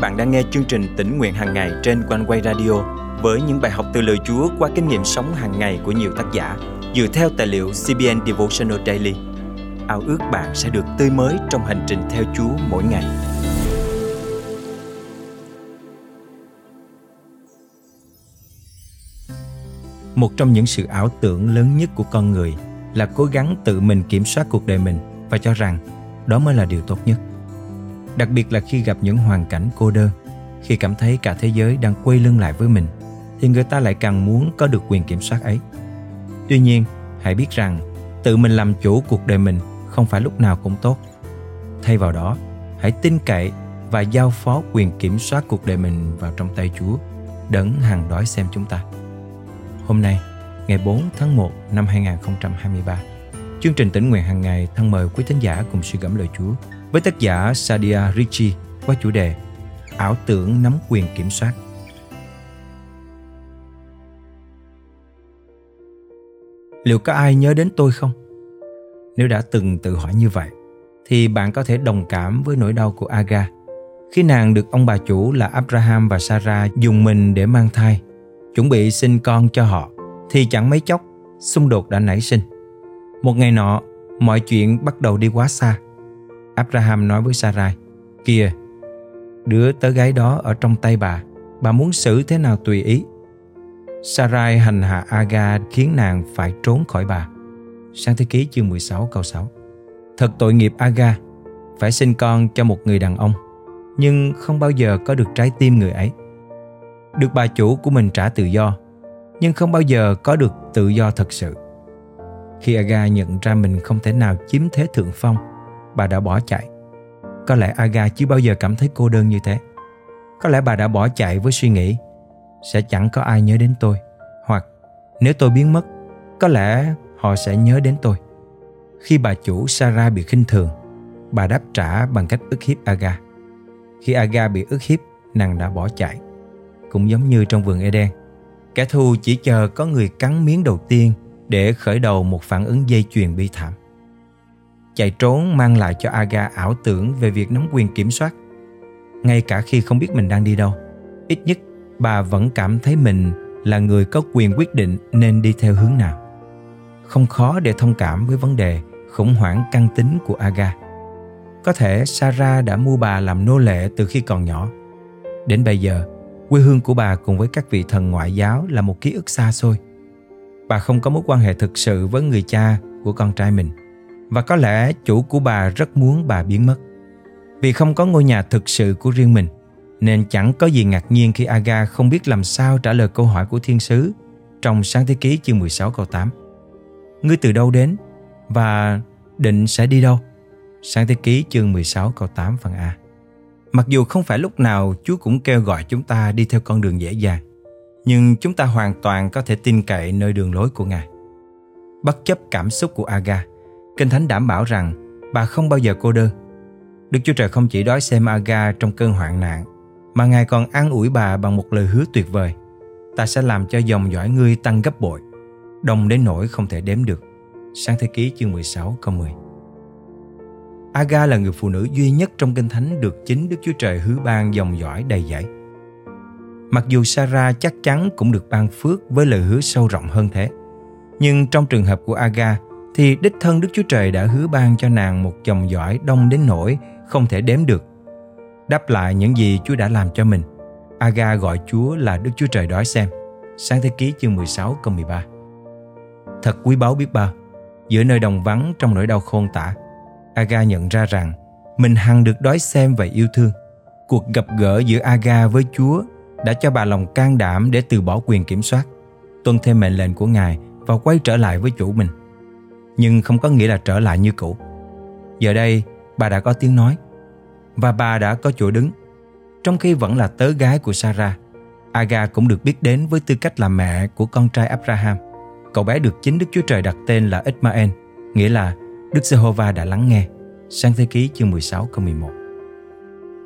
bạn đang nghe chương trình tỉnh nguyện hàng ngày trên quanh quay radio với những bài học từ lời Chúa qua kinh nghiệm sống hàng ngày của nhiều tác giả dựa theo tài liệu CBN Devotional Daily. Ao ước bạn sẽ được tươi mới trong hành trình theo Chúa mỗi ngày. Một trong những sự ảo tưởng lớn nhất của con người là cố gắng tự mình kiểm soát cuộc đời mình và cho rằng đó mới là điều tốt nhất. Đặc biệt là khi gặp những hoàn cảnh cô đơn, khi cảm thấy cả thế giới đang quay lưng lại với mình thì người ta lại càng muốn có được quyền kiểm soát ấy. Tuy nhiên, hãy biết rằng tự mình làm chủ cuộc đời mình không phải lúc nào cũng tốt. Thay vào đó, hãy tin cậy và giao phó quyền kiểm soát cuộc đời mình vào trong tay Chúa, đấng hàng đói xem chúng ta. Hôm nay, ngày 4 tháng 1 năm 2023, chương trình tỉnh nguyện hàng ngày thân mời quý thính giả cùng suy gẫm lời Chúa với tác giả Sadia Richie qua chủ đề Ảo tưởng nắm quyền kiểm soát. liệu có ai nhớ đến tôi không? Nếu đã từng tự hỏi như vậy, thì bạn có thể đồng cảm với nỗi đau của aga. Khi nàng được ông bà chủ là abraham và sarah dùng mình để mang thai, chuẩn bị sinh con cho họ, thì chẳng mấy chốc xung đột đã nảy sinh. Một ngày nọ, mọi chuyện bắt đầu đi quá xa abraham nói với sarai kìa đứa tớ gái đó ở trong tay bà bà muốn xử thế nào tùy ý Sarai hành hạ Aga khiến nàng phải trốn khỏi bà. Sang thế ký chương 16 câu 6 Thật tội nghiệp Aga, phải sinh con cho một người đàn ông, nhưng không bao giờ có được trái tim người ấy. Được bà chủ của mình trả tự do, nhưng không bao giờ có được tự do thật sự. Khi Aga nhận ra mình không thể nào chiếm thế thượng phong, bà đã bỏ chạy. Có lẽ Aga chưa bao giờ cảm thấy cô đơn như thế. Có lẽ bà đã bỏ chạy với suy nghĩ, sẽ chẳng có ai nhớ đến tôi. Hoặc, nếu tôi biến mất, có lẽ họ sẽ nhớ đến tôi. Khi bà chủ sarah bị khinh thường, bà đáp trả bằng cách ức hiếp aga. Khi aga bị ức hiếp, nàng đã bỏ chạy. Cũng giống như trong vườn eden, kẻ thù chỉ chờ có người cắn miếng đầu tiên để khởi đầu một phản ứng dây chuyền bi thảm chạy trốn mang lại cho aga ảo tưởng về việc nắm quyền kiểm soát. Ngay cả khi không biết mình đang đi đâu, ít nhất bà vẫn cảm thấy mình là người có quyền quyết định nên đi theo hướng nào. Không khó để thông cảm với vấn đề khủng hoảng căng tính của aga có thể sarah đã mua bà làm nô lệ từ khi còn nhỏ. Đến bây giờ, quê hương của bà cùng với các vị thần ngoại giáo là một ký ức xa xôi. Bà không có mối quan hệ thực sự với người cha của con trai mình và có lẽ chủ của bà rất muốn bà biến mất vì không có ngôi nhà thực sự của riêng mình nên chẳng có gì ngạc nhiên khi Aga không biết làm sao trả lời câu hỏi của thiên sứ trong sáng thế ký chương 16 câu 8. Ngươi từ đâu đến và định sẽ đi đâu? Sáng thế ký chương 16 câu 8 phần A. Mặc dù không phải lúc nào Chúa cũng kêu gọi chúng ta đi theo con đường dễ dàng, nhưng chúng ta hoàn toàn có thể tin cậy nơi đường lối của Ngài. Bất chấp cảm xúc của Aga, Kinh Thánh đảm bảo rằng bà không bao giờ cô đơn. Đức Chúa Trời không chỉ đói xem Aga trong cơn hoạn nạn mà Ngài còn an ủi bà bằng một lời hứa tuyệt vời. Ta sẽ làm cho dòng dõi ngươi tăng gấp bội, đông đến nỗi không thể đếm được. Sáng thế ký chương 16 câu 10 Aga là người phụ nữ duy nhất trong Kinh Thánh được chính Đức Chúa Trời hứa ban dòng dõi đầy dẫy. Mặc dù Sarah chắc chắn cũng được ban phước với lời hứa sâu rộng hơn thế. Nhưng trong trường hợp của Aga thì đích thân Đức Chúa Trời đã hứa ban cho nàng một chồng giỏi đông đến nỗi không thể đếm được đáp lại những gì Chúa đã làm cho mình. Aga gọi Chúa là Đức Chúa Trời đói xem. Sáng thế ký chương 16 câu 13 Thật quý báu biết bao, giữa nơi đồng vắng trong nỗi đau khôn tả, Aga nhận ra rằng mình hằng được đói xem và yêu thương. Cuộc gặp gỡ giữa Aga với Chúa đã cho bà lòng can đảm để từ bỏ quyền kiểm soát, tuân theo mệnh lệnh của Ngài và quay trở lại với chủ mình. Nhưng không có nghĩa là trở lại như cũ. Giờ đây, bà đã có tiếng nói – và bà đã có chỗ đứng. Trong khi vẫn là tớ gái của Sarah, Aga cũng được biết đến với tư cách là mẹ của con trai Abraham. Cậu bé được chính Đức Chúa Trời đặt tên là Ismael, nghĩa là Đức Giê-hô-va đã lắng nghe. Sang thế ký chương 16 câu 11.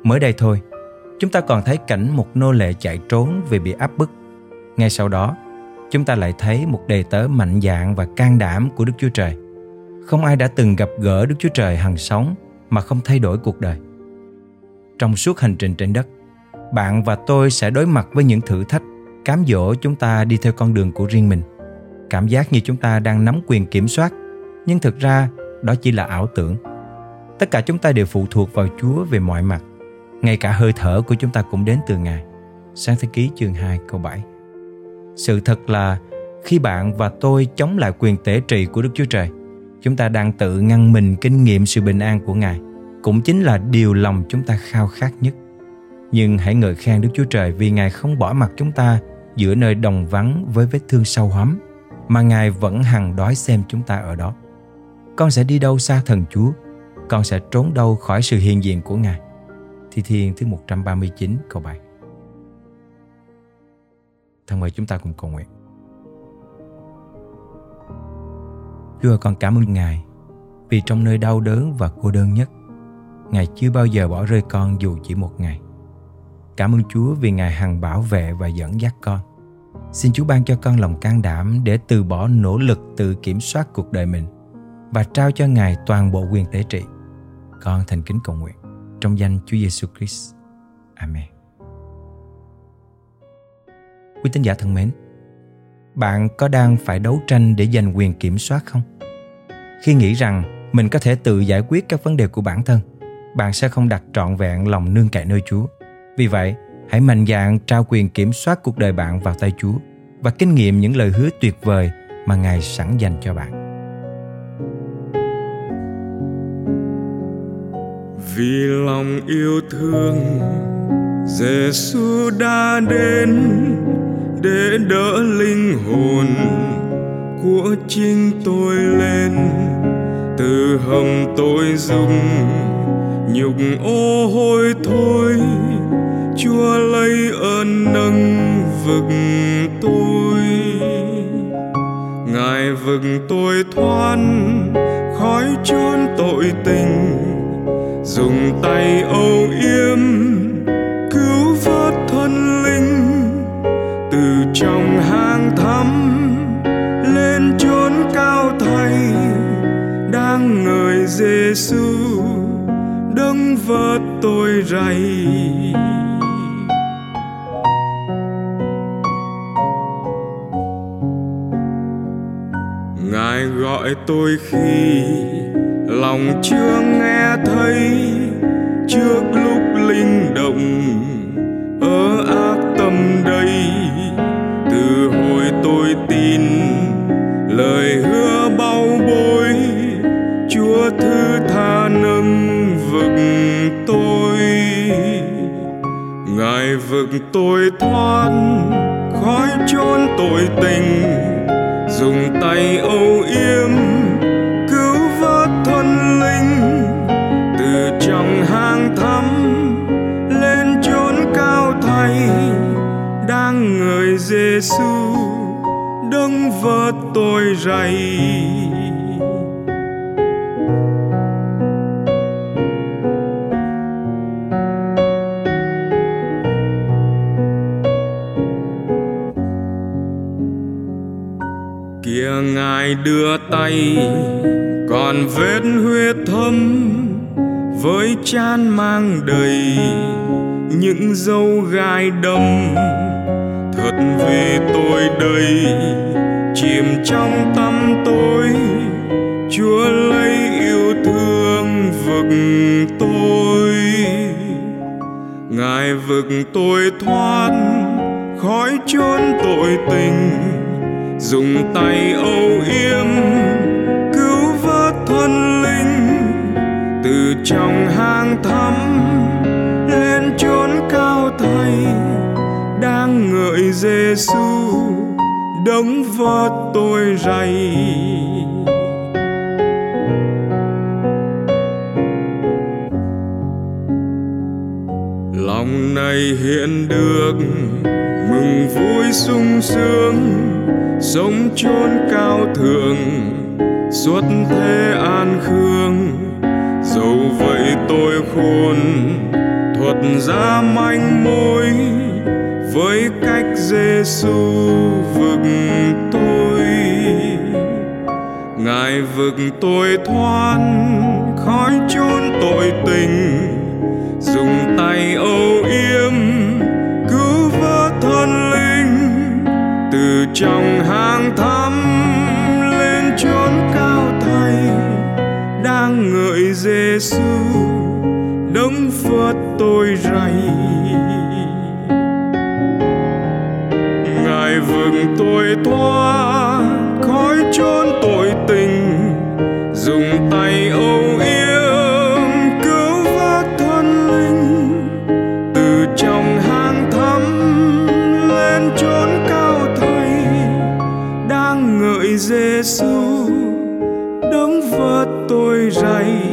Mới đây thôi, chúng ta còn thấy cảnh một nô lệ chạy trốn vì bị áp bức. Ngay sau đó, chúng ta lại thấy một đề tớ mạnh dạn và can đảm của Đức Chúa Trời. Không ai đã từng gặp gỡ Đức Chúa Trời hằng sống mà không thay đổi cuộc đời. Trong suốt hành trình trên đất, bạn và tôi sẽ đối mặt với những thử thách cám dỗ chúng ta đi theo con đường của riêng mình. Cảm giác như chúng ta đang nắm quyền kiểm soát nhưng thực ra đó chỉ là ảo tưởng. Tất cả chúng ta đều phụ thuộc vào chúa về mọi mặt. Ngay cả hơi thở của chúng ta cũng đến từ ngài. Sáng thế ký chương 2 câu 7 sự thật là khi bạn và tôi chống lại quyền tể trị của đức chúa trời chúng ta đang tự ngăn mình kinh nghiệm sự bình an của ngài cũng chính là điều lòng chúng ta khao khát nhất nhưng hãy ngợi khen Đức Chúa Trời vì Ngài không bỏ mặc chúng ta giữa nơi đồng vắng với vết thương sâu hắm, mà Ngài vẫn hằng đói xem chúng ta ở đó. Con sẽ đi đâu xa thần Chúa? Con sẽ trốn đâu khỏi sự hiện diện của Ngài? Thi Thiên thứ 139 câu 7 Thân mời chúng ta cùng cầu nguyện. Chúa con cảm ơn Ngài vì trong nơi đau đớn và cô đơn nhất, Ngài chưa bao giờ bỏ rơi con dù chỉ một ngày. Cảm ơn Chúa vì Ngài hằng bảo vệ và dẫn dắt con. Xin Chúa ban cho con lòng can đảm để từ bỏ nỗ lực tự kiểm soát cuộc đời mình và trao cho Ngài toàn bộ quyền tế trị. Con thành kính cầu nguyện trong danh Chúa Giêsu Christ. Amen. Quý tín giả thân mến, bạn có đang phải đấu tranh để giành quyền kiểm soát không? Khi nghĩ rằng mình có thể tự giải quyết các vấn đề của bản thân, bạn sẽ không đặt trọn vẹn lòng nương cậy nơi Chúa vì vậy, hãy mạnh dạn trao quyền kiểm soát cuộc đời bạn vào tay Chúa và kinh nghiệm những lời hứa tuyệt vời mà Ngài sẵn dành cho bạn. Vì lòng yêu thương, Giêsu đã đến để đỡ linh hồn của chính tôi lên từ hầm tôi dùng nhục ô hôi thôi, chúa lấy ơn nâng vực tôi. Ngài vực tôi thoát khói chôn tội tình, dùng tay âu yếm Giêsu đấng vớt tôi rầy. Ngài gọi tôi khi lòng chưa nghe thấy trước lúc linh động ở ai vực tôi thoát, khói chốn tội tình. Dùng tay âu yếm, cứu vớt thân linh. Từ trong hang thắm, lên chốn cao thay. Đang người Giêsu đấng vớt tôi rầy. Tay, còn vết huyết thâm với chan mang đầy những dấu gai đâm. Thật vì tôi đây, chìm trong tâm tôi chúa lấy yêu thương vực tôi. Ngài vực tôi thoát khỏi chốn tội tình. Dùng tay âu trong hang thắm, lên chốn cao thầy, đang ngợi Giêsu đấng vớt tôi rầy lòng này hiện được, mừng vui sung sướng, sống chốn cao thượng, suốt thế an khương dẫu vậy tôi khôn, thuật ra manh mối, với cách Giêsu vực tôi. Ngài vực tôi thoát khói chôn tội tình, dùng tay âu yếm, cứu vớt thân linh. Từ trong hang thang Giêsu đấng phớt tôi rầy ngài vừng tôi thoa khói chôn tội tình. Dùng tay âu yếm, cứu vớt thân linh. Từ trong hang thắm lên chốn cao thầy. Đang ngợi Giêsu đấng phớt tôi rầy